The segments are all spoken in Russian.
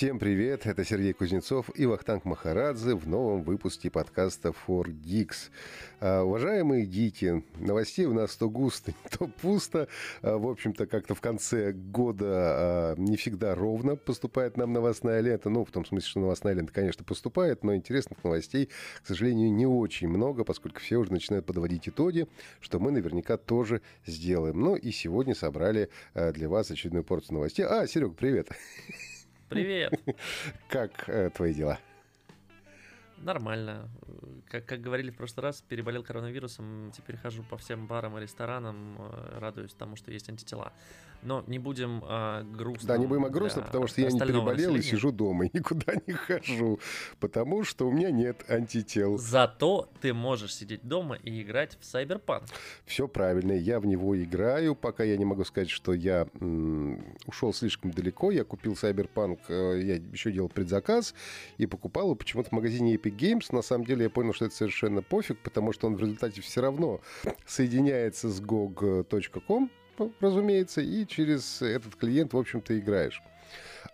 Всем привет, это Сергей Кузнецов и Вахтанг Махарадзе в новом выпуске подкаста For Geeks. А, уважаемые гики, новостей у нас то густо, то пусто. А, в общем-то, как-то в конце года а, не всегда ровно поступает нам новостная лента. Ну, в том смысле, что новостная лента, конечно, поступает, но интересных новостей, к сожалению, не очень много, поскольку все уже начинают подводить итоги, что мы наверняка тоже сделаем. Ну и сегодня собрали для вас очередную порцию новостей. А, Серег, привет! Привет! Как э, твои дела? Нормально. Как, как говорили в прошлый раз, переболел коронавирусом, теперь хожу по всем барам и ресторанам, э, радуюсь тому, что есть антитела. Но не будем а, грустно. Да, не будем о грустно, потому что я не переболел населения. и сижу дома, и никуда не хожу, потому что у меня нет антител. Зато ты можешь сидеть дома и играть в Cyberpunk. Все правильно, я в него играю, пока я не могу сказать, что я м- ушел слишком далеко, я купил Cyberpunk, э, я еще делал предзаказ и покупал его почему-то в магазине Epic Games. На самом деле я понял, что это совершенно пофиг, потому что он в результате все равно соединяется с GOG.com, разумеется, и через этот клиент, в общем-то, играешь.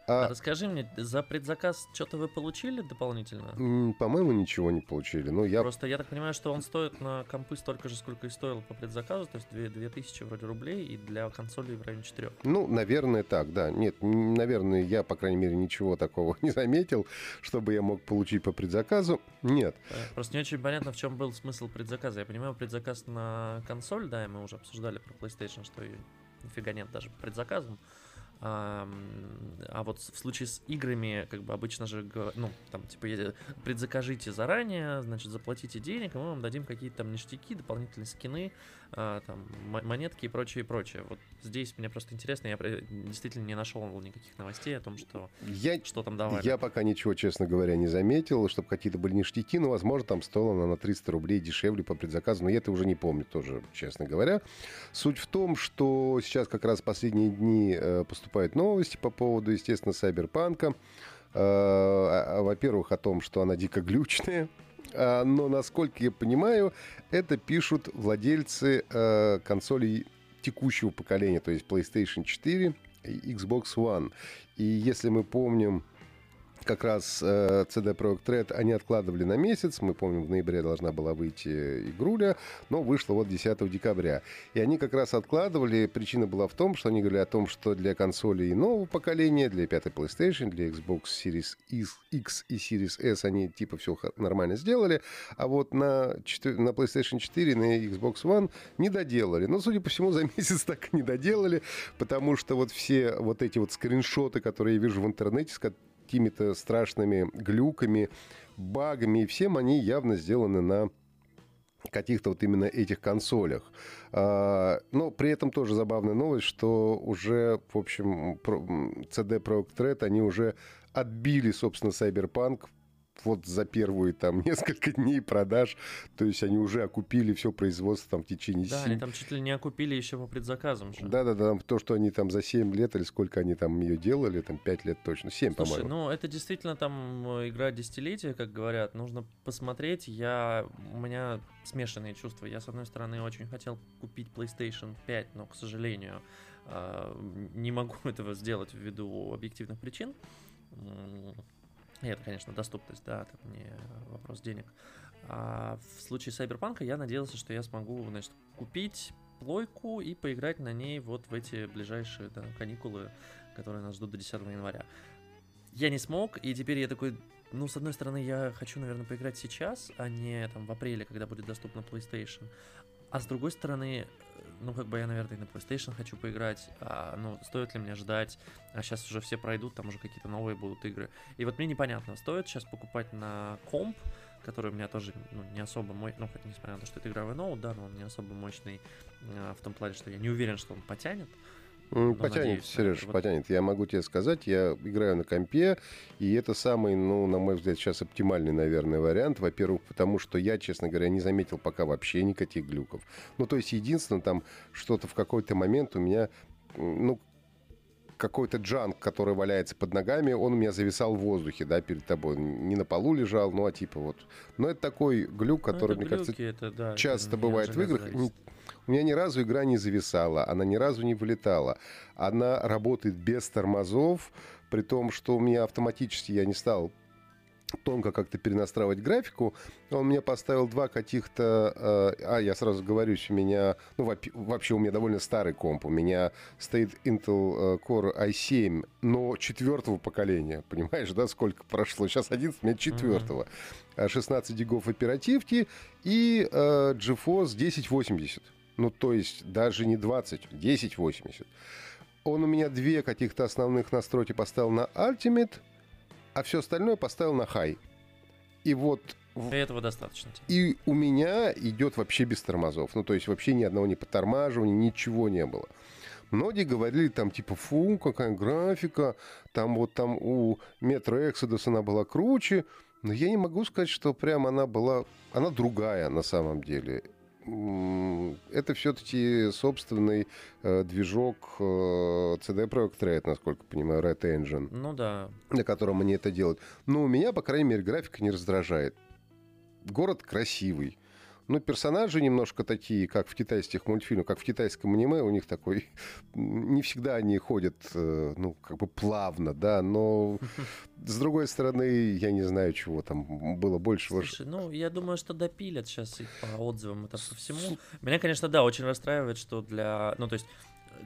А, а расскажи мне, за предзаказ что-то вы получили дополнительно? По-моему, ничего не получили. Ну, я... Просто я так понимаю, что он стоит на компы столько же, сколько и стоил по предзаказу, то есть 2, 2000 вроде рублей, и для консоли в районе 4. Ну, наверное, так, да. Нет, наверное, я, по крайней мере, ничего такого не заметил, чтобы я мог получить по предзаказу. Нет. Э, просто не очень понятно, в чем был смысл предзаказа. Я понимаю, предзаказ на консоль, да, и мы уже обсуждали про PlayStation, что и нифига нет даже предзаказом. А, а вот в случае с играми, как бы обычно же, ну, там, типа, предзакажите заранее, значит, заплатите денег, и мы вам дадим какие-то там ништяки, дополнительные скины, там, монетки и прочее, и прочее. Вот здесь мне просто интересно, я действительно не нашел никаких новостей о том, что, я, что там давали. Я пока ничего, честно говоря, не заметил, чтобы какие-то были ништяки, но, возможно, там стоило она на 300 рублей дешевле по предзаказу, но я это уже не помню тоже, честно говоря. Суть в том, что сейчас как раз последние дни э, поступают новости по поводу, естественно, Сайберпанка. Э, во-первых, о том, что она дико глючная, а, но, насколько я понимаю, это пишут владельцы э, консолей текущего поколения, то есть PlayStation 4 и Xbox One. И если мы помним как раз э, CD Projekt Red они откладывали на месяц. Мы помним, в ноябре должна была выйти игруля, но вышла вот 10 декабря. И они как раз откладывали. Причина была в том, что они говорили о том, что для консолей нового поколения, для пятой PlayStation, для Xbox Series X и Series S они типа все нормально сделали, а вот на, 4, на PlayStation 4, на Xbox One не доделали. Но, судя по всему, за месяц так и не доделали, потому что вот все вот эти вот скриншоты, которые я вижу в интернете, какими-то страшными глюками, багами, и всем они явно сделаны на каких-то вот именно этих консолях. А, но при этом тоже забавная новость, что уже, в общем, CD Projekt Red, они уже отбили, собственно, Cyberpunk вот за первые там несколько дней продаж, то есть они уже окупили все производство там в течение... Да, 7... они там чуть ли не окупили еще по предзаказам. Да-да-да, то, что они там за 7 лет или сколько они там ее делали, там 5 лет точно, 7, по-моему. ну это действительно там э, игра десятилетия, как говорят, нужно посмотреть, я... у меня смешанные чувства, я с одной стороны очень хотел купить PlayStation 5, но, к сожалению, э, не могу этого сделать ввиду объективных причин. Это, конечно, доступность, да, это не вопрос денег. А в случае Сайберпанка я надеялся, что я смогу, значит, купить плойку и поиграть на ней вот в эти ближайшие да, каникулы, которые нас ждут до 10 января. Я не смог, и теперь я такой, ну, с одной стороны, я хочу, наверное, поиграть сейчас, а не там в апреле, когда будет доступна PlayStation. А с другой стороны, ну, как бы я, наверное, и на PlayStation хочу поиграть, а, ну, стоит ли мне ждать, а сейчас уже все пройдут, там уже какие-то новые будут игры. И вот мне непонятно, стоит сейчас покупать на комп, который у меня тоже ну, не особо мой, ну, хоть несмотря на то, что это игровой ноут, да, но он не особо мощный а, в том плане, что я не уверен, что он потянет. Потянет, надеюсь, Сереж, вот... потянет. Я могу тебе сказать, я играю на компе, и это самый, ну, на мой взгляд, сейчас оптимальный, наверное, вариант. Во-первых, потому что я, честно говоря, не заметил пока вообще никаких глюков. Ну, то есть, единственное, там что-то в какой-то момент у меня, ну, какой-то джанк, который валяется под ногами, он у меня зависал в воздухе, да, перед тобой. Не на полу лежал, ну, а типа вот. Но это такой глюк, ну, который, ну, мне глюки, кажется, это, да, часто это бывает в играх. Зависит. У меня ни разу игра не зависала, она ни разу не вылетала. Она работает без тормозов, при том, что у меня автоматически я не стал тонко как-то перенастраивать графику. Он мне поставил два каких-то... Э, а, я сразу говорюсь, у меня... Ну, вообще у меня довольно старый комп. У меня стоит Intel э, Core i7, но четвертого поколения. Понимаешь, да, сколько прошло? Сейчас 11, у меня четвертого. Mm-hmm. 16 гигов оперативки и э, GeForce 1080. Ну, то есть даже не 20, 1080. Он у меня две каких-то основных настройки поставил на Ultimate — а все остальное поставил на хай. И вот... Для этого достаточно. И у меня идет вообще без тормозов. Ну, то есть вообще ни одного не подтормаживания, ничего не было. Многие говорили там типа, фу, какая графика, там вот там у Metro Exodus она была круче. Но я не могу сказать, что прям она была... Она другая на самом деле это все-таки собственный э, движок э, CD Projekt Red, насколько понимаю, Red Engine. Ну да. На котором они это делают. Но у меня, по крайней мере, графика не раздражает. Город красивый. Ну, персонажи немножко такие, как в китайских мультфильмах, как в китайском аниме, у них такой... Не всегда они ходят, э, ну, как бы плавно, да, но с другой стороны, я не знаю, чего там было больше. Слушай, ну, я думаю, что допилят сейчас и по отзывам это по всему. Меня, конечно, да, очень расстраивает, что для... Ну, то есть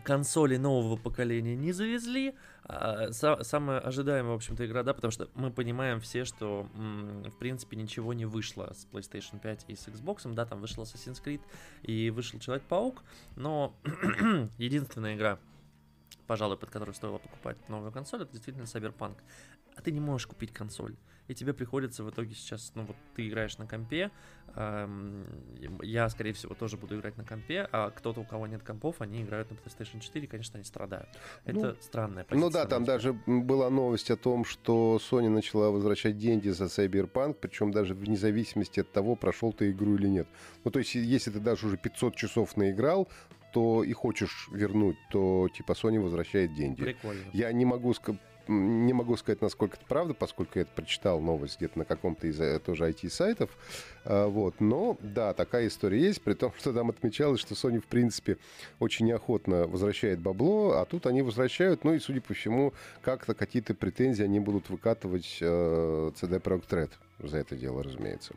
консоли нового поколения не завезли. А, самая ожидаемая, в общем-то, игра, да, потому что мы понимаем все, что, в принципе, ничего не вышло с PlayStation 5 и с Xbox. Да, там вышел Assassin's Creed и вышел Человек-паук, но единственная игра, пожалуй, под которую стоило покупать новую консоль, это действительно Cyberpunk. А ты не можешь купить консоль и тебе приходится в итоге сейчас, ну вот ты играешь на компе, эм, я, скорее всего, тоже буду играть на компе, а кто-то, у кого нет компов, они играют на PlayStation 4, конечно, они страдают. Это ну, странная позиция. Ну да, там даже была новость о том, что Sony начала возвращать деньги за Cyberpunk, причем даже вне зависимости от того, прошел ты игру или нет. Ну то есть, если ты даже уже 500 часов наиграл, то и хочешь вернуть, то типа Sony возвращает деньги. Прикольно. Я не могу не могу сказать, насколько это правда, поскольку я это прочитал новость где-то на каком-то из э, тоже IT-сайтов. А, вот. Но, да, такая история есть, при том, что там отмечалось, что Sony, в принципе, очень неохотно возвращает бабло, а тут они возвращают, ну и, судя по всему, как-то какие-то претензии они будут выкатывать э, CD Projekt Red за это дело, разумеется.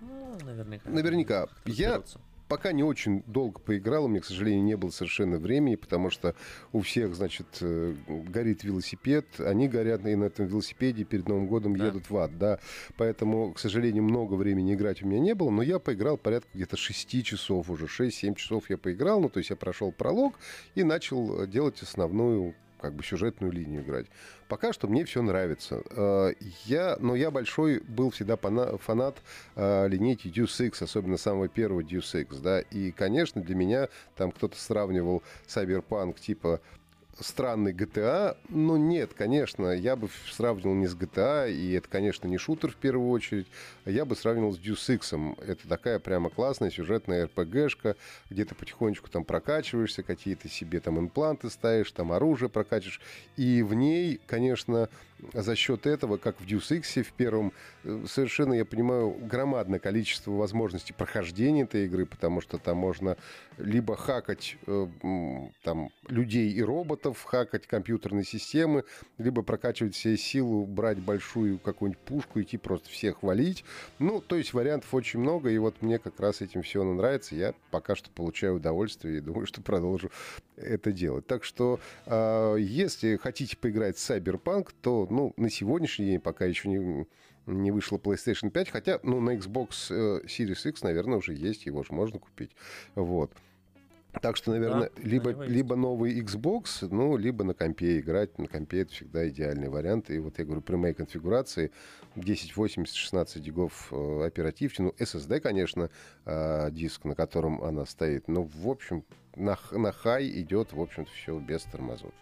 Ну, наверняка. Наверняка. Я, пока не очень долго поиграл, у меня, к сожалению, не было совершенно времени, потому что у всех, значит, э, горит велосипед, они горят и на этом велосипеде перед Новым годом да. едут в ад, да. Поэтому, к сожалению, много времени играть у меня не было, но я поиграл порядка где-то 6 часов уже, 6-7 часов я поиграл, ну, то есть я прошел пролог и начал делать основную как бы сюжетную линию играть. Пока что мне все нравится. Э, я, но я большой был всегда фанат э, линейки Deus Ex, особенно самого первого Deus Ex, да, и, конечно, для меня там кто-то сравнивал Cyberpunk типа странный GTA, но нет, конечно, я бы сравнивал не с GTA, и это, конечно, не шутер в первую очередь, а я бы сравнивал с Deus Ex. Это такая прямо классная сюжетная RPG-шка, где ты потихонечку там прокачиваешься, какие-то себе там импланты ставишь, там оружие прокачиваешь, и в ней, конечно, за счет этого, как в Deus Ex в первом, э, совершенно, я понимаю, громадное количество возможностей прохождения этой игры, потому что там можно либо хакать э, там людей и роботов, хакать компьютерные системы, либо прокачивать себе силу, брать большую какую-нибудь пушку, идти просто всех валить. Ну, то есть вариантов очень много, и вот мне как раз этим все нравится. Я пока что получаю удовольствие и думаю, что продолжу это делать. Так что, э, если хотите поиграть в Cyberpunk, то ну, на сегодняшний день пока еще не, не вышла PlayStation 5, хотя, ну, на Xbox э, Series X, наверное, уже есть, его же можно купить. Вот. Так что, наверное, да, либо, либо новый Xbox, ну, либо на компе играть. На компе это всегда идеальный вариант. И вот я говорю, при моей конфигурации 1080, 16 гигов э, оперативки. Ну, SSD, конечно, э, диск, на котором она стоит. Но, в общем, на, на хай идет, в общем-то, все без тормозов.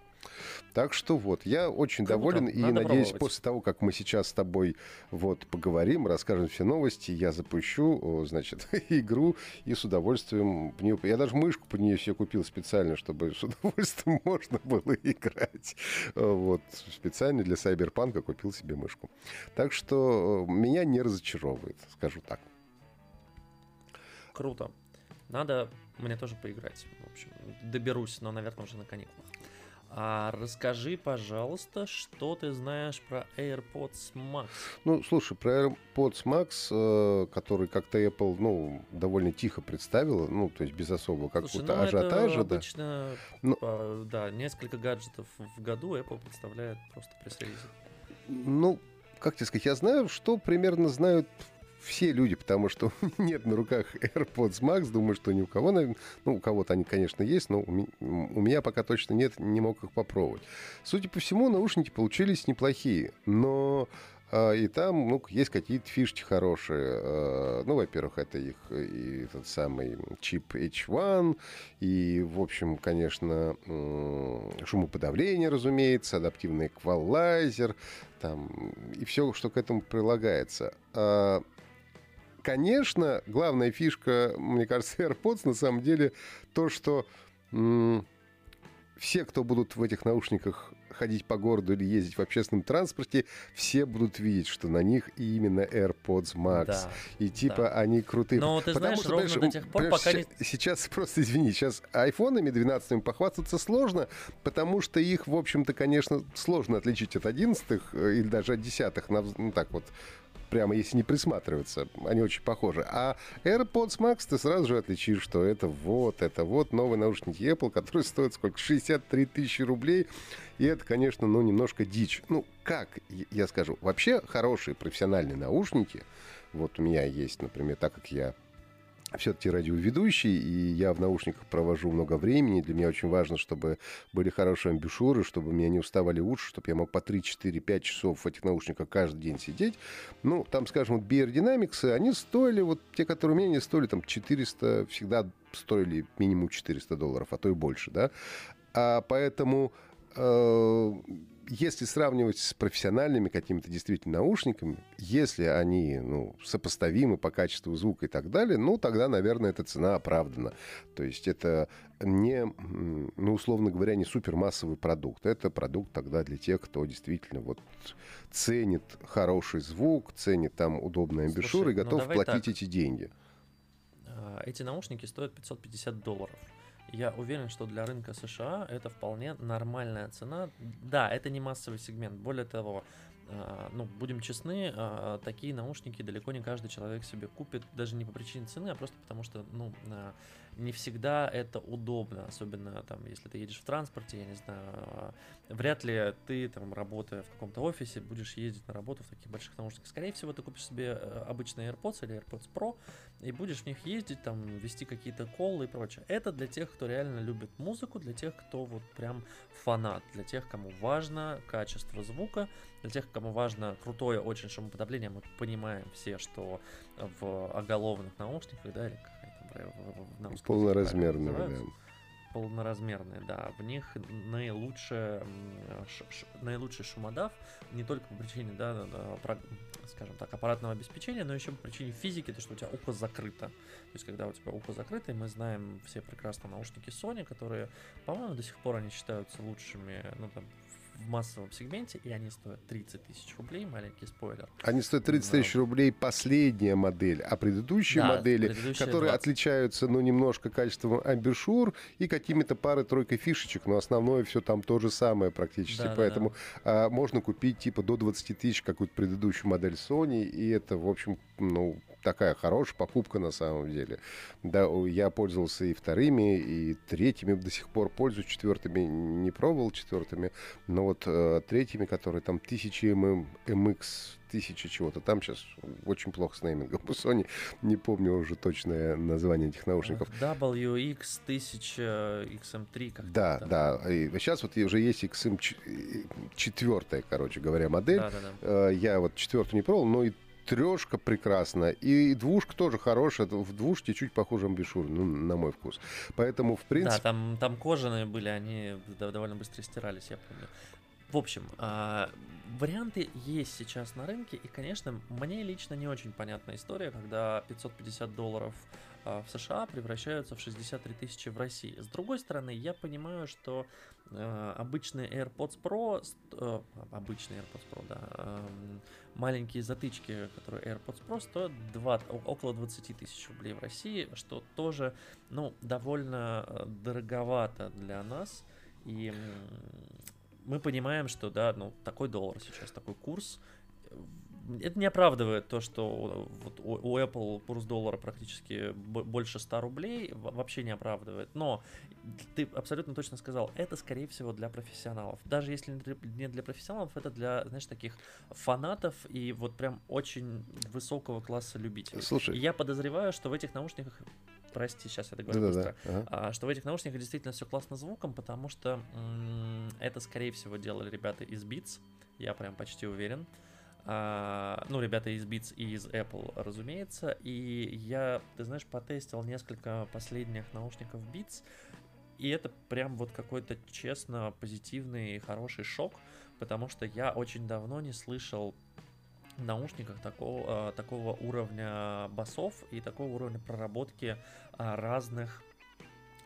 Так что вот, я очень Круто. доволен и Надо надеюсь, пробовать. после того, как мы сейчас с тобой вот поговорим, расскажем все новости, я запущу, значит, игру и с удовольствием в нее... Я даже мышку по нее себе купил специально, чтобы с удовольствием можно было играть. Вот, специально для Сайберпанка купил себе мышку. Так что э, меня не разочаровывает, скажу так. Круто. Надо мне тоже поиграть. В общем, доберусь, но, наверное, уже на каникулах. А расскажи, пожалуйста, что ты знаешь про AirPods Max? Ну, слушай, про AirPods Max, э, который как-то Apple, ну, довольно тихо представила, ну, то есть без особого какого-то ну, ажиотажа. Это обычно, ну, по, да, несколько гаджетов в году Apple представляет просто пресс-релизы. Ну, как тебе сказать, я знаю, что примерно знают все люди, потому что нет на руках AirPods Max, думаю, что ни у кого, ну, у кого-то они, конечно, есть, но у меня пока точно нет, не мог их попробовать. Судя по всему, наушники получились неплохие, но а, и там, ну, есть какие-то фишки хорошие. А, ну, во-первых, это их и тот самый чип H1, и, в общем, конечно, шумоподавление, разумеется, адаптивный эквалайзер, там, и все, что к этому прилагается. Конечно, главная фишка, мне кажется, AirPods на самом деле то, что все, кто будут в этих наушниках ходить по городу или ездить в общественном транспорте, все будут видеть, что на них именно AirPods Max. Да, и типа да. они крутые. Но ты Потому знаешь, что, ровно знаешь, до тех пор, пока сейчас, не... сейчас просто, извини, сейчас айфонами 12 похвастаться сложно, потому что их, в общем-то, конечно, сложно отличить от 11 э, или даже от 10 ну так вот прямо если не присматриваться, они очень похожи. А AirPods Max ты сразу же отличишь, что это вот, это вот новые наушники Apple, которые стоят сколько? 63 тысячи рублей. И это, конечно, ну, немножко дичь. Ну, как я скажу? Вообще хорошие профессиональные наушники, вот у меня есть, например, так как я все-таки радиоведущий, и я в наушниках провожу много времени. Для меня очень важно, чтобы были хорошие амбушюры, чтобы меня не уставали уши, чтобы я мог по 3, 4, 5 часов в этих наушниках каждый день сидеть. Ну, там, скажем, вот Dynamics, они стоили, вот те, которые у меня, они стоили там 400, всегда стоили минимум 400 долларов, а то и больше, да. А поэтому э, если сравнивать с профессиональными какими-то действительно наушниками, если они ну, сопоставимы по качеству звука и так далее, ну, тогда, наверное, эта цена оправдана. То есть это не, ну, условно говоря, не супермассовый продукт. Это продукт тогда для тех, кто действительно вот ценит хороший звук, ценит там удобные амбушюры и ну, готов платить так. эти деньги. А, эти наушники стоят 550 долларов. Я уверен, что для рынка США это вполне нормальная цена. Да, это не массовый сегмент. Более того, а, ну, будем честны, а, такие наушники далеко не каждый человек себе купит, даже не по причине цены, а просто потому что, ну, а, не всегда это удобно, особенно там, если ты едешь в транспорте, я не знаю, вряд ли ты там, работая в каком-то офисе, будешь ездить на работу в таких больших наушниках. Скорее всего, ты купишь себе э, обычные AirPods или AirPods Pro и будешь в них ездить, там, вести какие-то коллы и прочее. Это для тех, кто реально любит музыку, для тех, кто вот прям фанат, для тех, кому важно качество звука, для тех, кому важно крутое очень шумоподавление, мы понимаем все, что в оголовных наушниках, да, или в, в, в Полноразмерные, да. Полноразмерные, да. В них наилучшее, ш, ш, наилучший шумодав не только по причине, да, да, про, скажем так, аппаратного обеспечения, но еще по причине физики, то, что у тебя ухо закрыто. То есть, когда у тебя ухо закрыто, и мы знаем все прекрасно наушники Sony, которые, по-моему, до сих пор они считаются лучшими, ну, там, в массовом сегменте, и они стоят 30 тысяч рублей, маленький спойлер. Они стоят 30 тысяч рублей последняя модель, а предыдущие да, модели, предыдущие которые 20. отличаются, ну, немножко качеством амбишур и какими-то парой-тройкой фишечек, но основное все там то же самое практически, да, поэтому да, да. А, можно купить типа до 20 тысяч какую-то предыдущую модель Sony, и это, в общем, ну, такая хорошая покупка на самом деле. Да, я пользовался и вторыми, и третьими до сих пор пользуюсь, четвертыми не пробовал четвертыми, но вот э, третьими, которые там 1000 mm, MX, тысяча чего-то. Там сейчас очень плохо с неймингом у Sony. Не помню уже точное название этих наушников. WX 1000 XM3. Как да, да. И сейчас вот уже есть XM 4, короче говоря, модель. Да, да, да. Э, я вот четвертую не пробовал, но и трешка прекрасна. И двушка тоже хорошая. В двушке чуть похуже амбишур, ну, на мой вкус. Поэтому, в принципе... Да, там, там кожаные были, они довольно быстро стирались, я помню. В общем, э, варианты есть сейчас на рынке, и, конечно, мне лично не очень понятная история, когда 550 долларов э, в США превращаются в 63 тысячи в России. С другой стороны, я понимаю, что э, обычные AirPods Pro, э, обычные AirPods Pro, да, э, маленькие затычки, которые AirPods Pro, стоят 2, около 20 тысяч рублей в России, что тоже, ну, довольно э, дороговато для нас. И мы понимаем, что, да, ну, такой доллар сейчас, такой курс, это не оправдывает то, что вот у Apple курс доллара практически больше 100 рублей, вообще не оправдывает. Но ты абсолютно точно сказал, это, скорее всего, для профессионалов. Даже если не для профессионалов, это для, знаешь, таких фанатов и вот прям очень высокого класса любителей. Слушай. И я подозреваю, что в этих наушниках прости, сейчас я да, быстро, да, ага. а, что в этих наушниках действительно все классно звуком, потому что м- это, скорее всего, делали ребята из Beats, я прям почти уверен. А, ну, ребята из Beats и из Apple, разумеется. И я, ты знаешь, потестил несколько последних наушников Beats, и это прям вот какой-то честно позитивный, хороший шок, потому что я очень давно не слышал наушниках такого, э, такого уровня басов и такого уровня проработки э, разных,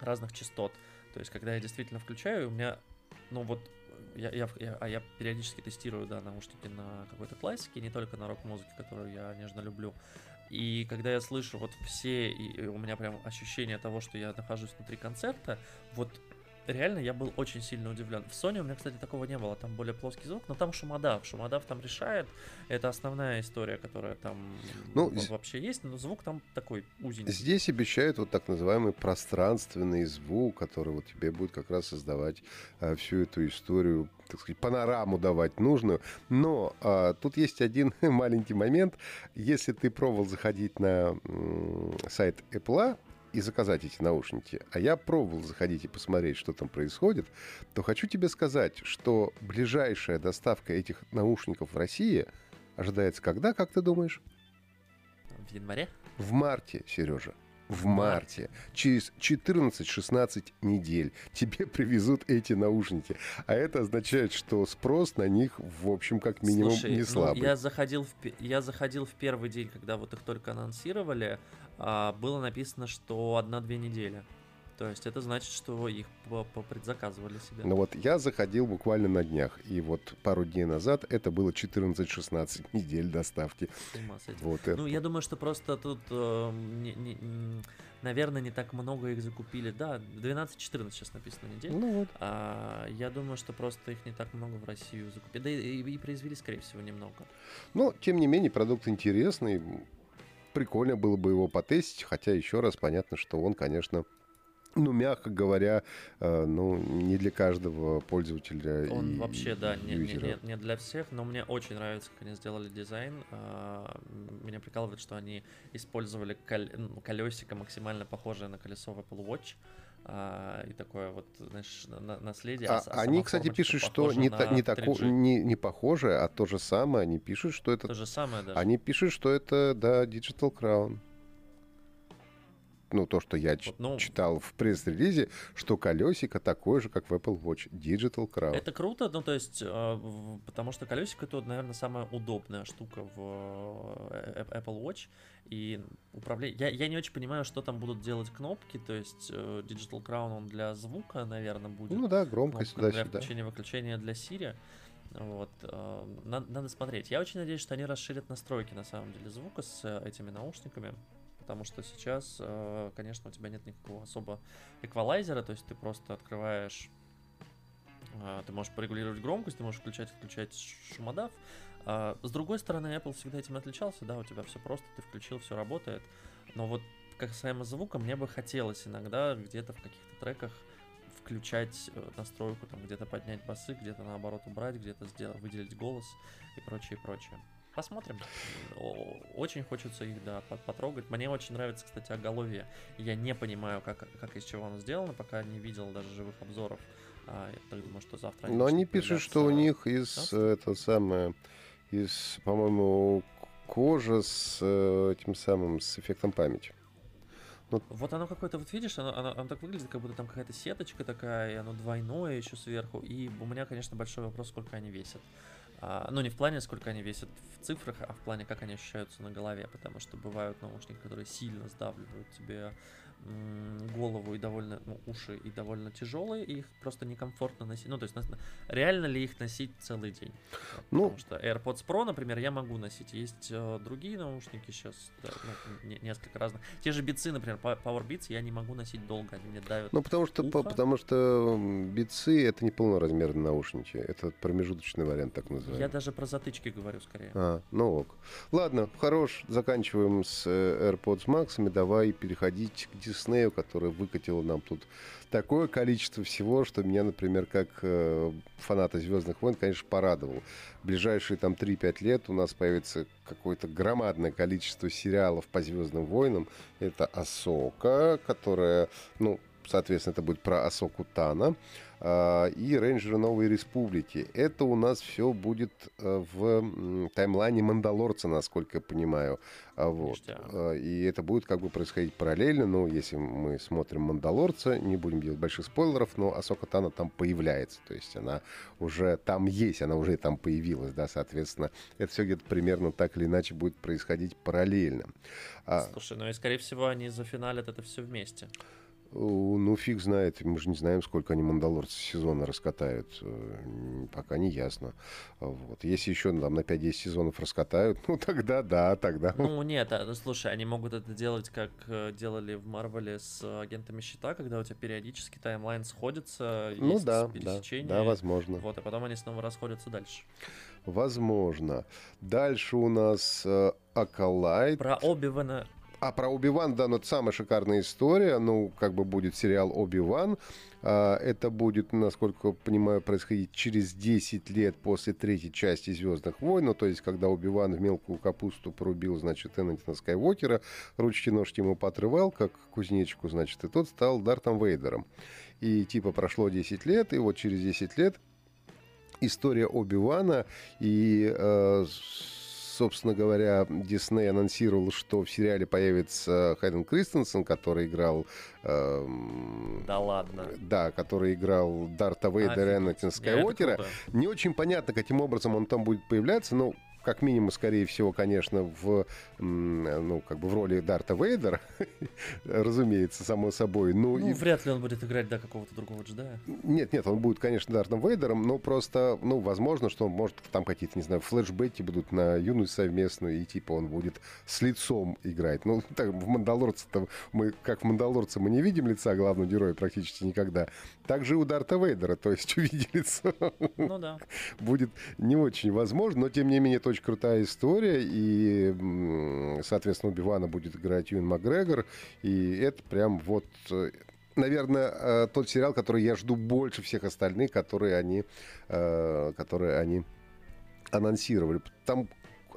разных частот. То есть, когда я действительно включаю, у меня, ну вот, я, я, я, а я периодически тестирую, да, наушники на какой-то классике, не только на рок-музыке, которую я нежно люблю. И когда я слышу вот все, и у меня прям ощущение того, что я нахожусь внутри концерта, вот реально я был очень сильно удивлен. В Sony у меня, кстати, такого не было, там более плоский звук, но там шумодав. Шумодав там решает, это основная история, которая там ну, вообще есть, но звук там такой узенький. Здесь обещают вот так называемый пространственный звук, который вот тебе будет как раз создавать а, всю эту историю, так сказать, панораму давать нужную. Но а, тут есть один маленький момент. Если ты пробовал заходить на м- сайт Apple, и заказать эти наушники, а я пробовал заходить и посмотреть, что там происходит, то хочу тебе сказать, что ближайшая доставка этих наушников в России ожидается когда, как ты думаешь? В январе? В марте, Сережа в марте. Через 14-16 недель тебе привезут эти наушники. А это означает, что спрос на них, в общем, как минимум, Слушай, не слабый. Ну, я, заходил в, я заходил в первый день, когда вот их только анонсировали, а, было написано, что одна-две недели. То есть это значит, что их предзаказывали себе. Ну вот я заходил буквально на днях, и вот пару дней назад это было 14-16 недель доставки. Вот это. Ну я думаю, что просто тут, э, не, не, наверное, не так много их закупили. Да, 12-14 сейчас написано недель. Ну вот. А, я думаю, что просто их не так много в Россию закупили. Да и, и, и произвели, скорее всего, немного. Но, тем не менее, продукт интересный. Прикольно было бы его потестить, хотя еще раз понятно, что он, конечно, ну, мягко говоря, э, ну, не для каждого пользователя. Он и, вообще, да, не, не, не, не для всех, но мне очень нравится, как они сделали дизайн. А, меня прикалывает, что они использовали ну, колесико максимально похожее на колесо в Apple Watch. А, и такое вот, знаешь, на, наследие. А, а они, кстати, пишут, что не, та, не, тако, не, не похоже, а то же самое. Они пишут, что это... То же самое даже. Они пишут, что это, да, Digital Crown ну, то, что я вот, ну, читал в пресс-релизе, что колесико такое же, как в Apple Watch, Digital Crown. Это круто, ну, то есть, э, потому что колесико это, наверное, самая удобная штука в э, Apple Watch, и управление... Я, я не очень понимаю, что там будут делать кнопки, то есть э, Digital Crown, он для звука, наверное, будет. Ну да, громкость туда-сюда. Для включения-выключения для Siri. Вот, надо, надо смотреть. Я очень надеюсь, что они расширят настройки на самом деле звука с этими наушниками потому что сейчас, э, конечно, у тебя нет никакого особо эквалайзера, то есть ты просто открываешь, э, ты можешь порегулировать громкость, ты можешь включать включать шумодав. А, с другой стороны, Apple всегда этим отличался, да, у тебя все просто, ты включил, все работает. Но вот касаемо звука, мне бы хотелось иногда где-то в каких-то треках включать э, настройку, там где-то поднять басы, где-то наоборот убрать, где-то сделать, выделить голос и прочее, прочее. Посмотрим. Очень хочется их, да, потрогать. Мне очень нравится, кстати, оголовье. Я не понимаю, как, как из чего оно сделано, пока не видел даже живых обзоров. А, я так думаю, что завтра... Но они пишут, что у них из, да? это самое, из, по-моему, кожа с э, этим самым, с эффектом памяти. Ну, вот оно какое-то, вот видишь, оно, оно, оно так выглядит, как будто там какая-то сеточка такая, и оно двойное еще сверху. И у меня, конечно, большой вопрос, сколько они весят. А, ну, не в плане, сколько они весят в цифрах, а в плане, как они ощущаются на голове, потому что бывают наушники, которые сильно сдавливают тебе голову и довольно, ну, уши и довольно тяжелые, и их просто некомфортно носить. Ну, то есть, реально ли их носить целый день? Ну, Потому что AirPods Pro, например, я могу носить. Есть э, другие наушники сейчас, да, ну, не, несколько разных. Те же бицы, например, Power Beats я не могу носить долго, они мне давят Ну, потому что, по, потому что бицы это не полноразмерные наушники, это промежуточный вариант, так называемый. Я даже про затычки говорю скорее. А, ну ок. Ладно, хорош, заканчиваем с э, AirPods Max, давай переходить к Диснею, которая выкатила нам тут такое количество всего, что меня, например, как э, фаната «Звездных войн», конечно, порадовало. В ближайшие там 3-5 лет у нас появится какое-то громадное количество сериалов по «Звездным войнам». Это «Асока», которая, ну, соответственно, это будет про Асоку Тана. А, и Рейнджеры Новой Республики. Это у нас все будет э, в таймлайне Мандалорца, насколько я понимаю. А, вот. А, и это будет как бы происходить параллельно. Ну, если мы смотрим Мандалорца, не будем делать больших спойлеров, но Асока Тана там появляется. То есть она уже там есть, она уже там появилась, да, соответственно. Это все где-то примерно так или иначе будет происходить параллельно. Слушай, ну и скорее всего они зафиналят это все вместе. Ну, фиг знает. Мы же не знаем, сколько они мандалорцы сезона раскатают. Э, пока не ясно. Вот. Если еще там, на 5-10 сезонов раскатают, ну, тогда да, тогда... Ну, нет, а, ну, слушай, они могут это делать, как э, делали в Марвеле с агентами щита, когда у тебя периодически таймлайн сходится, ну, есть да, пересечение. Да, да, возможно. Вот, и потом они снова расходятся дальше. Возможно. Дальше у нас Акалайт. Э, Про Оби-Вана а про Оби-Ван, да, ну это самая шикарная история. Ну, как бы будет сериал Оби-Ван. Это будет, насколько понимаю, происходить через 10 лет после третьей части «Звездных войн». Ну, то есть, когда Оби-Ван в мелкую капусту порубил, значит, Энакина Скайуокера, ручки-ножки ему поотрывал, как кузнечику, значит, и тот стал Дартом Вейдером. И типа прошло 10 лет, и вот через 10 лет история Оби-Вана и э, собственно говоря, Дисней анонсировал, что в сериале появится Хайден Кристенсен, который играл... Э, да ладно. Да, который играл Дарта Вейдера и Энакина Скайуокера. Не очень понятно, каким образом он там будет появляться, но как минимум, скорее всего, конечно, в, ну, как бы в роли Дарта Вейдера, разумеется, само собой. Ну, ну и... вряд ли он будет играть, да, какого-то другого джедая. Нет, нет, он будет, конечно, Дартом Вейдером, но просто, ну, возможно, что, может, там какие-то, не знаю, флешбеки будут на юность совместную, и типа он будет с лицом играть. Ну, так, в Мандалорце-то мы, как в Мандалорце, мы не видим лица главного героя практически никогда. Также у Дарта Вейдера, то есть увидеть лицо. Ну да. Будет не очень возможно, но тем не менее, это очень крутая история, и, соответственно, Убивана будет играть Юэн Макгрегор, и это прям вот э, наверное, э, тот сериал, который я жду больше всех остальных, которые они, э, которые они анонсировали. Там,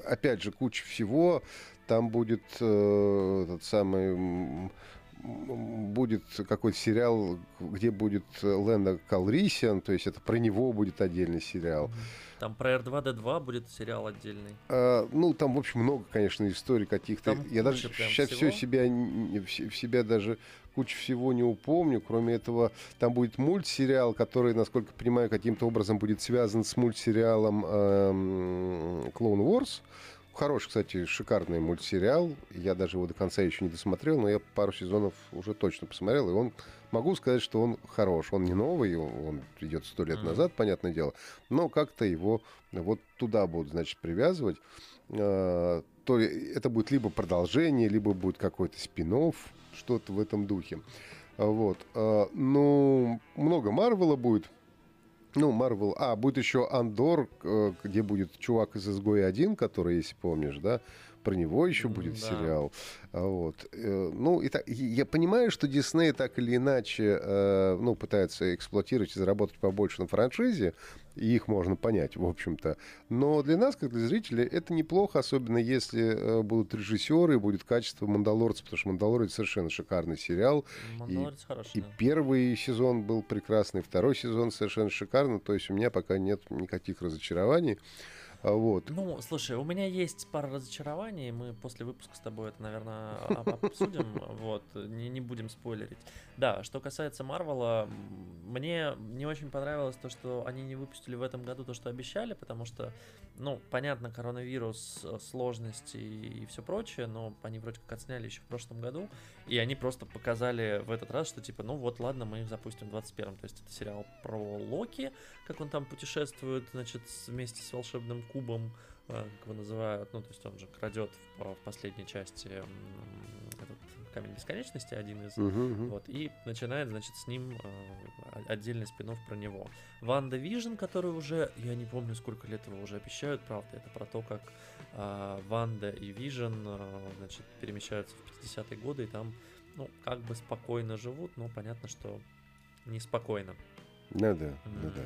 опять же, куча всего. Там будет этот самый будет какой-то сериал, где будет Лэнда Калрисиан, то есть это про него будет отдельный сериал. Там про R2D2 будет сериал отдельный. А, ну, там, в общем, много, конечно, историй каких-то. Я даже сейчас всего. все себя, в себя даже кучу всего не упомню. Кроме этого, там будет мультсериал, который, насколько понимаю, каким-то образом будет связан с мультсериалом эм, Clone Wars. Хороший, кстати, шикарный мультсериал. Я даже его до конца еще не досмотрел, но я пару сезонов уже точно посмотрел, и он могу сказать, что он хорош. Он не новый, он идет сто лет назад, понятное дело, но как-то его вот туда будут, значит, привязывать. А, то это будет либо продолжение, либо будет какой-то спин что-то в этом духе. Вот. А, ну, много Марвела будет. Ну, Марвел. А, будет еще Андор, э, где будет чувак из Изгоя 1, который, если помнишь, да, про него еще будет да. сериал. А вот. Э, ну, и так, я понимаю, что Дисней так или иначе э, ну, пытается эксплуатировать и заработать побольше на франшизе, и их можно понять, в общем-то. Но для нас, как для зрителей, это неплохо, особенно если э, будут режиссеры, будет качество «Мандалорца», потому что «Мандалорец» совершенно шикарный сериал. «Мандалорец» и, хороший, И да. первый сезон был прекрасный, второй сезон совершенно шикарный, то есть у меня пока нет никаких разочарований. А вот. Ну, слушай, у меня есть пара разочарований, мы после выпуска с тобой это, наверное, обсудим, вот, не, не будем спойлерить. Да, что касается Марвела, мне не очень понравилось то, что они не выпустили в этом году то, что обещали, потому что, ну, понятно, коронавирус, э, сложности и все прочее, но они вроде как отсняли еще в прошлом году, и они просто показали в этот раз, что типа, ну вот, ладно, мы их запустим в 21-м, то есть это сериал про Локи, как он там путешествует, значит, вместе с волшебным кубом, э, как его называют, ну, то есть он же крадет в, в последней части этот камень бесконечности, один из, Мгм, мгм. вот, и начинает, значит, с ним э, отдельный спин-офф про него. WandaVision, который уже, я не помню, сколько лет его уже обещают, правда, это про то, как э, Ванда и Вижн, э, значит, перемещаются в 50-е годы, и там, ну, как бы спокойно живут, но понятно, что неспокойно. Ну да, ну да.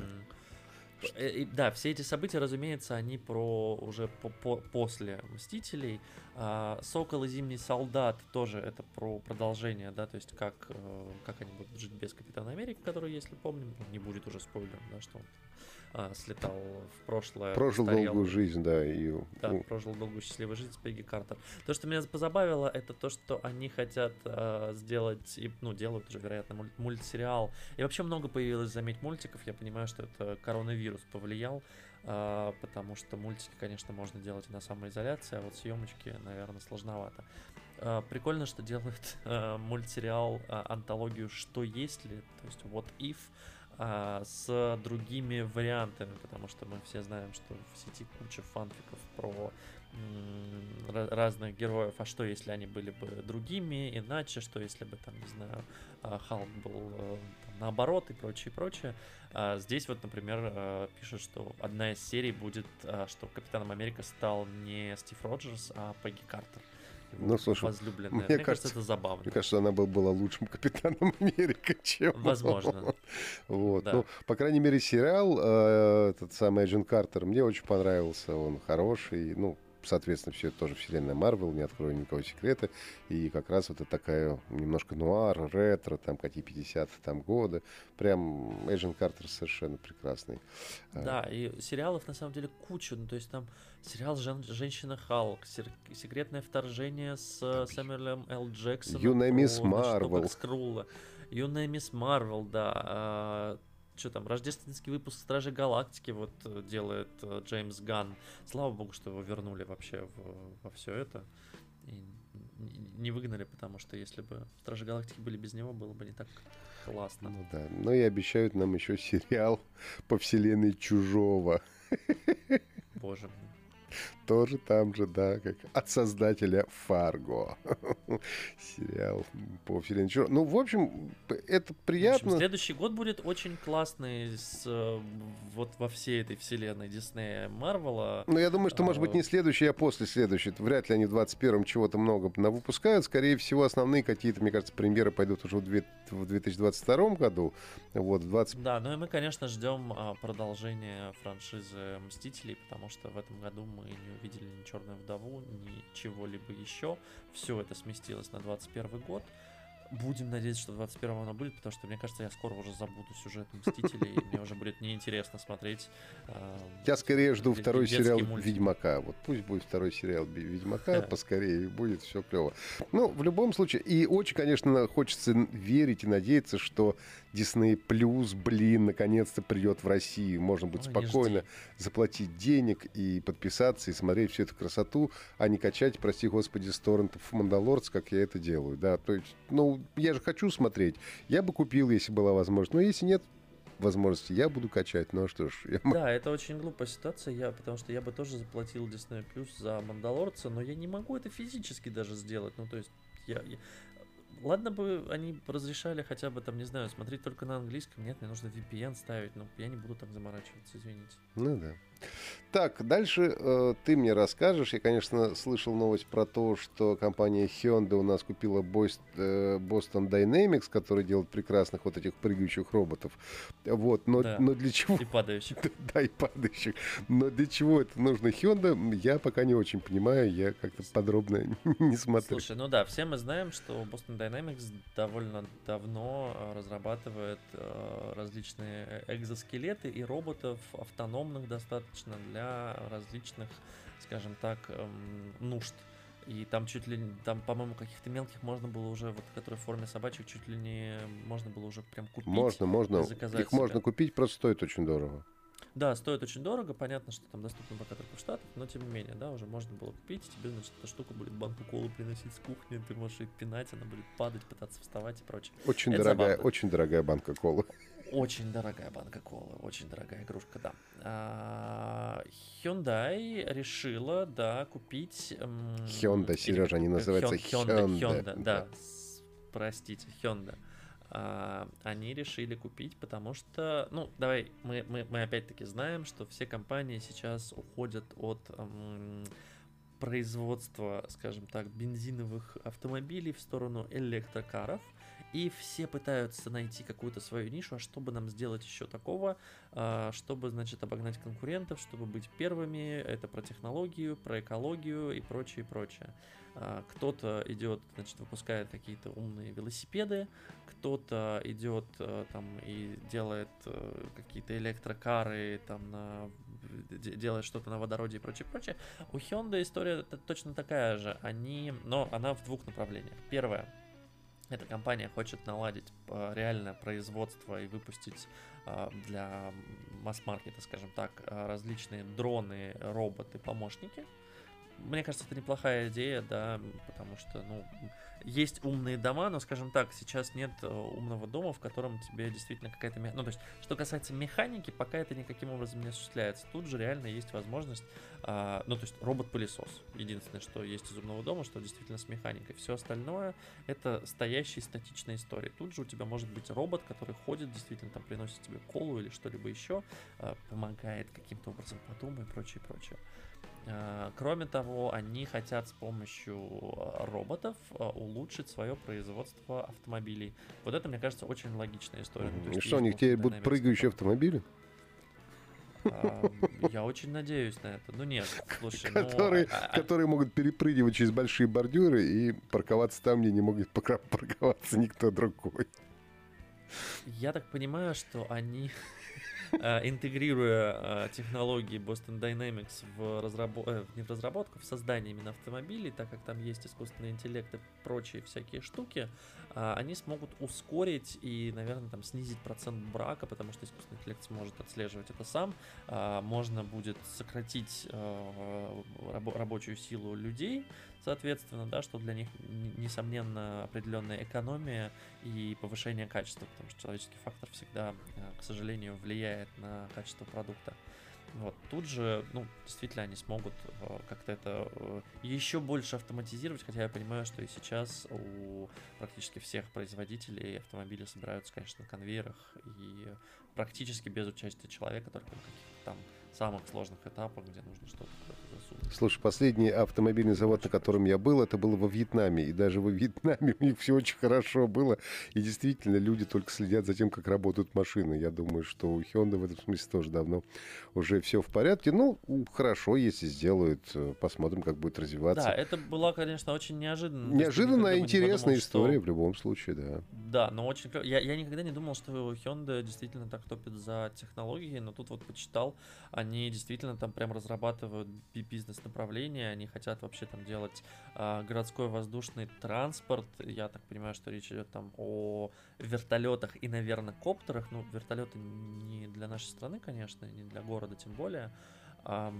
Э, и Да, все эти события, разумеется, они про уже по- по- после Мстителей. А, Сокол и Зимний Солдат тоже это про продолжение, да, то есть как, э, как они будут жить без Капитана Америки, который, если помним, ну, не будет уже спойлером, да, что он а, слетал в прошлое. Прожил постарел. долгую жизнь, да, и Да, прожил долгую счастливую жизнь с Пегги Картер. То, что меня позабавило, это то, что они хотят э, сделать, и, ну, делают уже, вероятно, муль- мультсериал. И вообще много появилось, заметь, мультиков. Я понимаю, что это коронавирус повлиял, э, потому что мультики, конечно, можно делать и на самоизоляции, а вот съемочки, наверное, сложновато. Э, Прикольно, что делают э, мультсериал, антологию «Что если?», то есть «What if?», а, с другими вариантами, потому что мы все знаем, что в сети куча фанфиков про разных героев, а что если они были бы другими, иначе, что если бы там, не знаю, а, Халк был э, наоборот и прочее, прочее. А здесь вот, например, э, пишут, что одна из серий будет, а, что Капитаном Америка стал не Стив Роджерс, а Пегги Картер. Ну, слушай, возлюбленная. мне Мне, кажется, это забавно. мне кажется, она бы была лучшим капитаном Америка, чем. Возможно. Вот. Да. Ну, по крайней мере, сериал, э, этот самый Эджин Картер, мне очень понравился. Он хороший. Ну, соответственно, все это тоже вселенная Марвел, не открою никакого секрета. И как раз вот это такая немножко нуар, ретро, там какие 50 там годы. Прям Эджин Картер совершенно прекрасный. Э, Да, и сериалов на самом деле куча. Ну, то есть там сериал Жен- Женщина Халк, секретное вторжение с э, Сэмюэлем Л. Джексоном. Юная мисс Марвел. Скрулла. Юная мисс Марвел, да. Что там, рождественский выпуск Стражи Галактики вот э, делает э, Джеймс Ганн. Слава богу, что его вернули вообще в- во все это. И не выгнали, потому что если бы Стражи Галактики были без него, было бы не так классно. Ну да. Ну и обещают нам еще сериал по вселенной Чужого. Боже мой. Тоже там же, да, как от создателя Фарго. Сериал по вселенной Чужого. Ну, в общем, это В общем, приятно. следующий год будет очень классный с, э, вот во всей этой вселенной Диснея Марвела. Но я думаю, что, может быть, не следующий, а после следующий. Вряд ли они в 21-м чего-то много выпускают. Скорее всего, основные какие-то, мне кажется, премьеры пойдут уже в две- в 2022 году. Вот, в 20... Да, ну и мы, конечно, ждем а, продолжения франшизы Мстителей, потому что в этом году мы не увидели ни Черную Вдову, ни чего-либо еще. Все это сместилось на 21 год. Будем надеяться, что в 21 оно будет, потому что, мне кажется, я скоро уже забуду сюжет Мстителей, и мне уже будет неинтересно смотреть. а, Я скорее жду второй сериал. Ведьмака. Вот пусть будет второй сериал Ведьмака поскорее, и будет все клево. Ну, в любом случае, и очень, конечно, хочется верить и надеяться, что Disney Плюс, блин, наконец-то придет в Россию. Можно будет Ой, спокойно заплатить денег и подписаться, и смотреть всю эту красоту, а не качать, прости господи, с торрентов Мандалорца, как я это делаю. Да, то есть, ну, я же хочу смотреть. Я бы купил, если была возможность. Но если нет возможности, я буду качать. Ну а что ж, я Да, это очень глупая ситуация, я, потому что я бы тоже заплатил Disney Plus за Мандалорца, но я не могу это физически даже сделать. Ну, то есть, я, я- Ладно бы они разрешали хотя бы там, не знаю, смотреть только на английском. Нет, мне нужно VPN ставить, но я не буду так заморачиваться, извините. Ну да. Так, дальше э, ты мне расскажешь. Я, конечно, слышал новость про то, что компания Hyundai у нас купила Bost- э, Boston Dynamics, который делает прекрасных вот этих прыгающих роботов. Вот, но, Да. но для чего? И падающих. Да, и падающих. Но для чего это нужно Hyundai, я пока не очень понимаю. Я как-то подробно не смотрю. Слушай, ну да, все мы знаем, что Boston Dynamics довольно давно э, разрабатывает э, различные э, экзоскелеты и роботов автономных достаточно, достаточно для различных, скажем так, эм, нужд. И там чуть ли, там, по-моему, каких-то мелких можно было уже, вот, которые в форме собачек, чуть ли не можно было уже прям купить. Можно, можно. Их себе. можно купить, просто стоит очень дорого. Да, стоит очень дорого, понятно, что там доступно пока только в Штатах, но тем не менее, да, уже можно было купить, тебе, значит, эта штука будет банку колы приносить с кухни, ты можешь ее пинать, она будет падать, пытаться вставать и прочее. Очень Это дорогая, забавно. очень дорогая банка колы. Очень дорогая банка колы, очень дорогая игрушка, да. А, Hyundai решила, да, купить... Hyundai, Сережа, они называются Hyundai. Hyundai, Hyundai, да. Простите, Hyundai. А, они решили купить, потому что, ну, давай, мы, мы, мы опять-таки знаем, что все компании сейчас уходят от производства, скажем так, бензиновых автомобилей в сторону электрокаров. И все пытаются найти какую-то свою нишу, а чтобы нам сделать еще такого, а, чтобы, значит, обогнать конкурентов, чтобы быть первыми, это про технологию, про экологию и прочее, прочее. А, кто-то идет, значит, выпускает какие-то умные велосипеды, кто-то идет э, там и делает э, какие-то электрокары, там на делает что-то на водороде и прочее, прочее. У Hyundai история точно такая же. Они, но она в двух направлениях. Первое, эта компания хочет наладить э, реальное производство и выпустить для масс-маркета, скажем так, различные дроны, роботы, помощники. Мне кажется, это неплохая идея, да, потому что, ну, есть умные дома, но, скажем так, сейчас нет э, умного дома, в котором тебе действительно какая-то... Ну, то есть, что касается механики, пока это никаким образом не осуществляется. Тут же реально есть возможность... А, ну, то есть, робот-пылесос. Единственное, что есть из умного дома, что действительно с механикой. Все остальное — это стоящие статичные истории. Тут же у тебя может быть робот, который ходит, действительно там приносит тебе колу или что-либо еще, а, помогает каким-то образом подумать и прочее, прочее. Э, кроме того, они хотят с помощью э, роботов э, улучшить свое производство автомобилей. Вот это, мне кажется, очень логичная история. Mm-hmm. И что, у них теперь будут прыгающие автомобили? Я очень надеюсь на это. Ну нет, слушай, которые, ну, которые могут перепрыгивать через большие бордюры и парковаться там, где не могут парковаться никто другой. Я так понимаю, что они интегрируя э, технологии Boston Dynamics в разработку, э, не в разработку, в создание именно автомобилей, так как там есть искусственный интеллект и прочие всякие штуки, они смогут ускорить и, наверное, там снизить процент брака, потому что искусственный интеллект сможет отслеживать это сам. Можно будет сократить рабочую силу людей, соответственно, да, что для них, несомненно, определенная экономия и повышение качества, потому что человеческий фактор всегда, э, к сожалению, влияет на качество продукта. Вот, тут же, ну, действительно, они смогут э, как-то это э, еще больше автоматизировать, хотя я понимаю, что и сейчас у практически всех производителей автомобили собираются, конечно, на конвейерах и практически без участия человека, только на каких-то там самых сложных этапах, где нужно что-то. Слушай, последний автомобильный завод, на котором я был, это было во Вьетнаме. И даже во Вьетнаме у них все очень хорошо было. И действительно, люди только следят за тем, как работают машины. Я думаю, что у Hyundai в этом смысле тоже давно уже все в порядке. Ну, хорошо, если сделают. Э, посмотрим, как будет развиваться. Да, это была, конечно, очень неожиданно. Неожиданная, интересная история что... в любом случае, да. Да, но очень... Я, я никогда не думал, что Hyundai действительно так топит за технологии, но тут вот почитал, они действительно там прям разрабатывают бизнес-направления, они хотят вообще там делать а, городской воздушный транспорт. Я так понимаю, что речь идет там о вертолетах и, наверное, коптерах. Ну, вертолеты не для нашей страны, конечно, не для города тем более. А,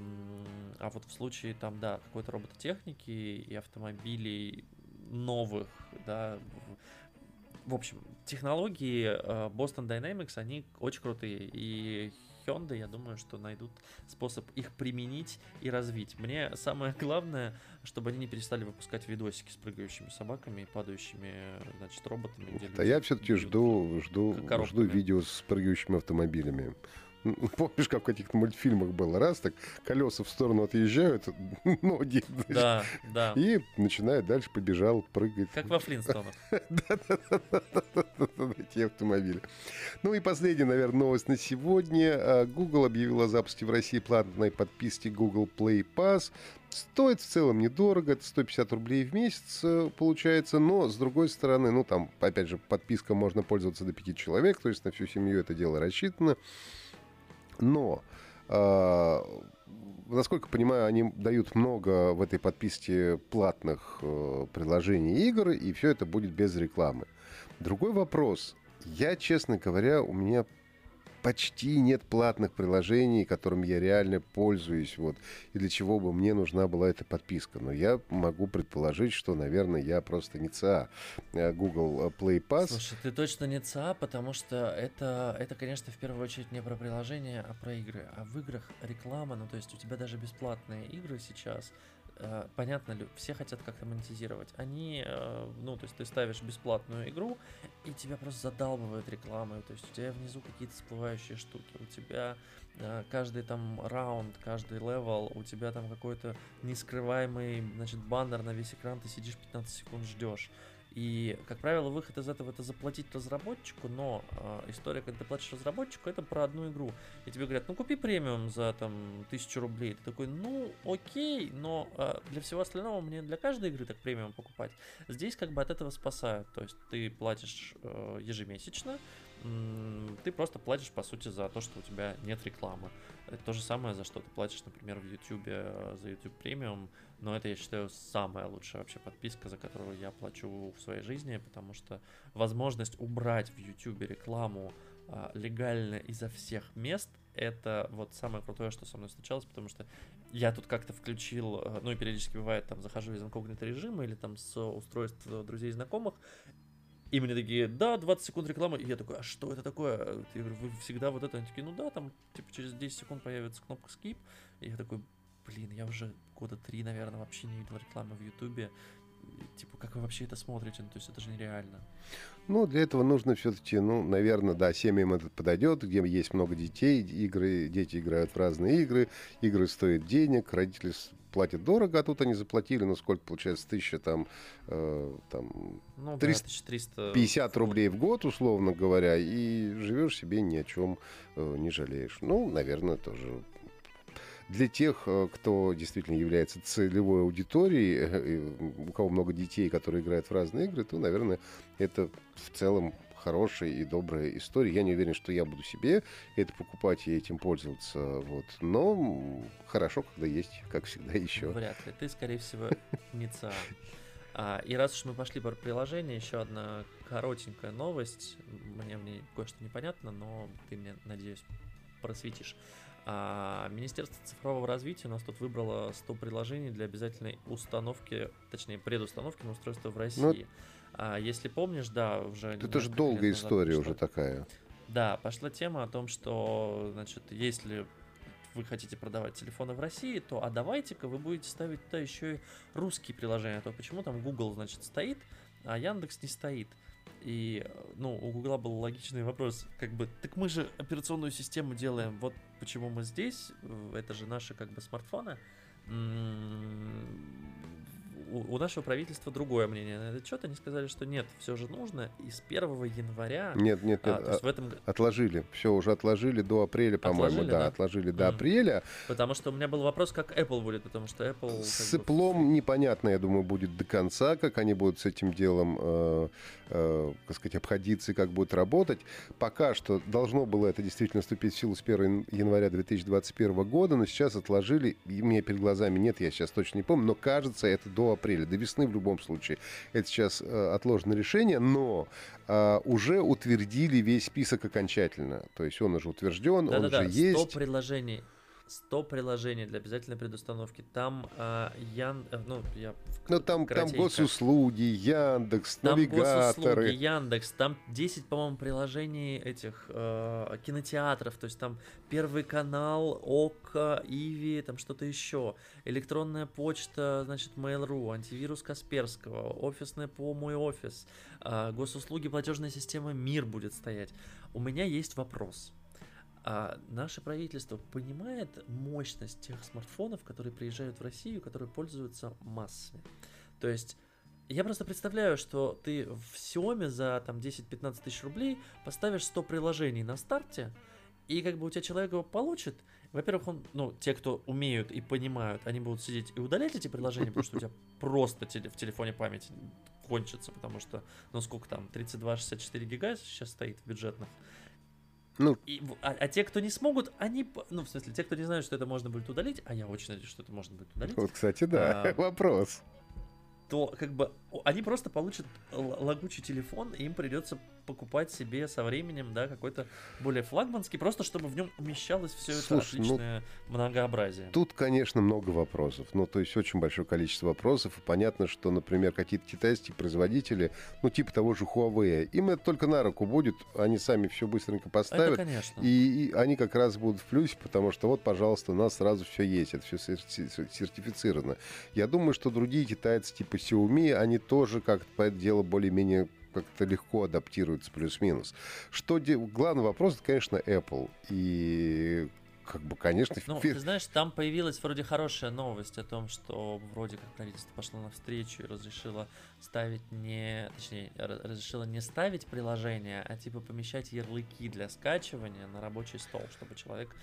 а вот в случае там, да, какой-то робототехники и автомобилей новых, да, в общем, технологии а, Boston Dynamics, они очень крутые. И Hyundai, я думаю, что найдут способ их применить и развить. Мне самое главное, чтобы они не перестали выпускать видосики с прыгающими собаками и падающими, значит, роботами. Да я все-таки жду, жду, жду видео с прыгающими автомобилями. Помнишь, как в каких-то мультфильмах было? Раз, так колеса в сторону отъезжают, ноги, да, да. и начинает дальше побежал, прыгать. Как во Флинстонах. Эти автомобили. Ну и последняя, наверное, новость на сегодня. А, Google объявил о запуске в России платной подписки Google Play Pass. Стоит в целом недорого, это 150 рублей в месяц э, получается, но с другой стороны, ну там, опять же, подписка можно пользоваться до 5 человек, то есть на всю семью это дело рассчитано. Но А, насколько понимаю, они дают много в этой подписке платных э, приложений игр, и все это будет без рекламы. Другой вопрос. Я, честно говоря, у меня почти нет платных приложений, которыми я реально пользуюсь, вот, и для чего бы мне нужна была эта подписка. Но я могу предположить, что, наверное, я просто не ЦА э, Google Play Pass. Слушай, ты точно не ЦА, потому что это, это, конечно, в первую очередь не про приложение, а про игры. А в играх реклама, ну, то есть у тебя даже бесплатные игры сейчас, Э, понятно, все хотят как-то монетизировать. Они, э, ну, то есть ты ставишь бесплатную игру, и тебя просто задалбывают рекламой. То есть у тебя внизу какие-то всплывающие штуки, у тебя э, каждый там раунд, каждый level, у тебя там какой-то нескрываемый, значит, баннер на весь экран, ты сидишь 15 секунд ждешь. И, как правило, выход из этого это заплатить разработчику, но э, история, когда ты платишь разработчику, это про одну игру. И тебе говорят, ну купи премиум за там тысячу рублей. Ты такой, ну окей, но э, для всего остального мне для каждой игры так премиум покупать. Здесь как бы от этого спасают. То есть ты платишь э, ежемесячно, ты просто платишь, по сути, за то, что у тебя нет рекламы. Это то же самое, за что ты платишь, например, в YouTube э, за YouTube премиум, но это, я считаю, самая лучшая вообще подписка, за которую я плачу в своей жизни, потому что возможность убрать в YouTube рекламу а, легально изо всех мест, это вот самое крутое, что со мной случалось, потому что я тут как-то включил, э, ну и периодически бывает, там, захожу из инкогнито режима или там с устройств друзей и знакомых, и мне такие, да, 20 секунд рекламы. И я такой, а что это такое? Я говорю, вы всегда вот это? Они такие, ну да, там, типа, через 10 секунд появится кнопка skip. И я такой, блин, я уже года три, наверное, вообще не видел рекламы в Ютубе. Типа, как вы вообще это смотрите? Ну, то есть это же нереально. Ну, для этого нужно все-таки, ну, наверное, да, семьям это подойдет, где есть много детей, игры, дети играют в разные игры, игры стоят денег, родители платят дорого, а тут они заплатили, ну сколько получается, тысяча там, э, там ну, 300, да, 350 рублей в год, условно говоря, и живешь себе ни о чем э, не жалеешь. Ну, наверное, тоже для тех, э, кто действительно является целевой аудиторией, э, у кого много детей, которые играют в разные игры, то, наверное, это в целом хорошая и добрая история. Я не уверен, что я буду себе это покупать и этим пользоваться. Вот. Но хорошо, когда есть, как всегда, еще. Вряд ли. Ты, скорее всего, не ЦА. А, и раз уж мы пошли по приложению, еще одна коротенькая новость. Мне в ней кое-что непонятно, но ты мне, надеюсь, просветишь. А Министерство цифрового развития у нас тут выбрало 100 приложений для обязательной установки, точнее, предустановки на устройство в ну, России. Ну, а если помнишь, да, уже... Это же долгая история уже такая. Да, пошла тема о том, что, значит, если вы хотите продавать телефоны в России, то а давайте-ка вы будете ставить туда еще и русские приложения. А то почему там Google, значит, стоит, а Яндекс не стоит. И, ну, у Гугла был логичный вопрос, как бы, так мы же операционную систему делаем, вот почему мы здесь, это же наши, как бы, смартфоны у, у нашего правительства другое мнение на этот счет. Они сказали, что нет, все же нужно. И с 1 января... Нет, нет, нет. А, в этом... Отложили. Все уже отложили до апреля, по-моему. Да, да, отложили до mm. апреля. Потому что у меня был вопрос, как Apple будет, потому что Apple... С Apple бы... непонятно, я думаю, будет до конца, как они будут с этим делом, э, э, как сказать, обходиться и как будут работать. Пока что должно было это действительно вступить в силу с 1 января 2021 года, но сейчас отложили. И у меня перед глазами нет, я сейчас точно не помню, но кажется, это до апреля, до весны в любом случае. Это сейчас э, отложено решение, но э, уже утвердили весь список окончательно. То есть он уже утвержден, да, он да, уже да. есть. 100 приложений 100 приложений для обязательной предустановки. Там э, Ян... Э, ну, я Ну, там, там госуслуги, Яндекс, там навигаторы. Госуслуги, Яндекс, там 10, по-моему, приложений этих э, кинотеатров. То есть там Первый канал, ОК, Иви, там что-то еще. Электронная почта, значит, Mail.ru, антивирус Касперского, офисная по мой офис, э, госуслуги, платежная система МИР будет стоять. У меня есть вопрос. А наше правительство понимает мощность тех смартфонов, которые приезжают в Россию, которые пользуются массами. То есть я просто представляю, что ты в Xiaomi за там 10-15 тысяч рублей поставишь 100 приложений на старте, и как бы у тебя человек его получит. Во-первых, он, ну, те, кто умеют и понимают, они будут сидеть и удалять эти приложения, потому что у тебя просто в телефоне память кончится, потому что, ну, сколько там, 32-64 гига сейчас стоит в бюджетных Ну, и, а, а те, кто не смогут, они, ну, в смысле, те, кто не знают, что это можно будет удалить, а я очень надеюсь, что это можно будет удалить. Вот, кстати, да, а, вопрос то как бы они просто получат лагучий телефон, и им придется покупать себе со временем, да, какой-то более флагманский, просто чтобы в нем умещалось все это Слушай, ну, отличное ну, многообразие. Тут, конечно, много вопросов. Ну, то есть очень большое количество вопросов. И понятно, что, например, какие-то китайские производители, ну, типа того же Huawei, им это только на руку будет, они сами все быстренько поставят. Это, конечно. И, и они как раз будут в плюсе, потому что вот, пожалуйста, у нас сразу все есть, это все сертифицировано. Я думаю, что другие китайцы типа Xiaomi, они тоже как-то по это дело более-менее как-то легко адаптируются плюс-минус. Что де... Главный вопрос, это, конечно, Apple. И как бы, конечно... Ну, ты знаешь, там появилась вроде хорошая новость о том, что вроде как правительство пошло навстречу и разрешило ставить не... Точнее, разрешило не ставить приложение, а типа помещать ярлыки для скачивания на рабочий стол, чтобы человек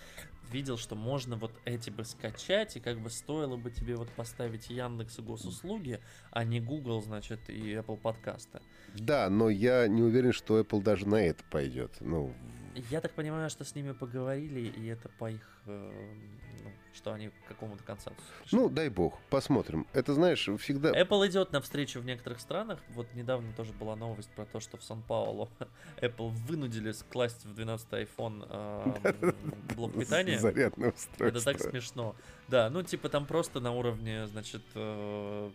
видел, что можно вот эти бы скачать, и как бы стоило бы тебе вот поставить Яндекс и госуслуги, а не Google, значит, и Apple подкасты. Да, но я не уверен, что Apple даже на это пойдет. Ну, я так понимаю, что с ними поговорили, и это по их э, ну, что они к какому-то консенсусу пришли. Ну, дай бог, посмотрим. Это, знаешь, всегда... Apple идет навстречу в некоторых странах. Вот недавно тоже была новость про то, что в Сан-Паулу Apple вынудили класть в 12 iPhone э, блок питания. Зарядное устройство. Это так смешно. Да, ну типа там просто на уровне, значит, э,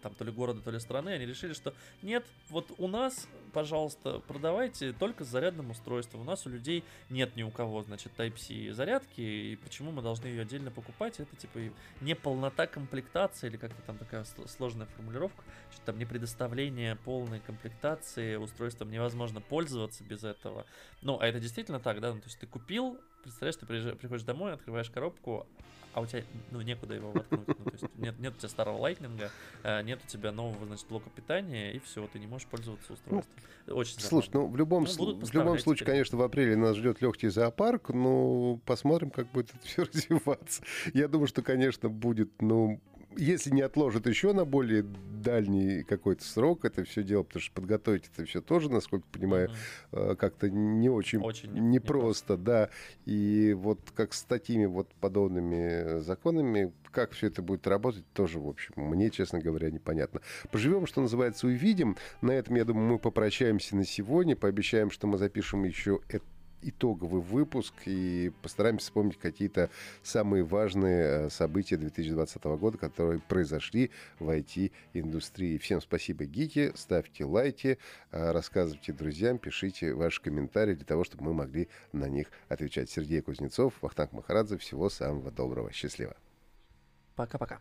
там то ли города, то ли страны, они решили, что нет, вот у нас, пожалуйста, продавайте только с зарядным устройством. У нас у людей нет ни у кого, значит, Type-C зарядки, и почему мы должны ее отдельно покупать? Это типа не полнота комплектации, или как-то там такая сложная формулировка, что там не предоставление полной комплектации устройством невозможно пользоваться без этого. Ну, а это действительно так, да? Ну, то есть ты купил, представляешь, ты приходишь домой, открываешь коробку, а у тебя, ну, некуда его воткнуть. Ну, то есть нет, нет у тебя старого лайтнинга, э, нет у тебя нового, значит, блока питания, и все, ты не можешь пользоваться устройством. Ну, Очень Слушай, ну, в любом, ну, в любом случае, теперь. конечно, в апреле нас ждет легкий зоопарк, но посмотрим, как будет это все развиваться. Я думаю, что, конечно, будет, ну, если не отложат еще на более дальний какой-то срок это все дело, потому что подготовить это все тоже, насколько понимаю, mm-hmm. как-то не очень, очень непросто, не да. И вот как с такими вот подобными законами, как все это будет работать, тоже, в общем, мне, честно говоря, непонятно. Поживем, что называется, увидим. На этом, я думаю, мы попрощаемся на сегодня, пообещаем, что мы запишем еще это итоговый выпуск и постараемся вспомнить какие-то самые важные э, события 2020 года, которые произошли в IT-индустрии. Всем спасибо, гики. Ставьте лайки, э, рассказывайте друзьям, пишите ваши комментарии для того, чтобы мы могли на них отвечать. Сергей Кузнецов, Вахтанг Махарадзе. Всего самого доброго. Счастливо. Пока-пока.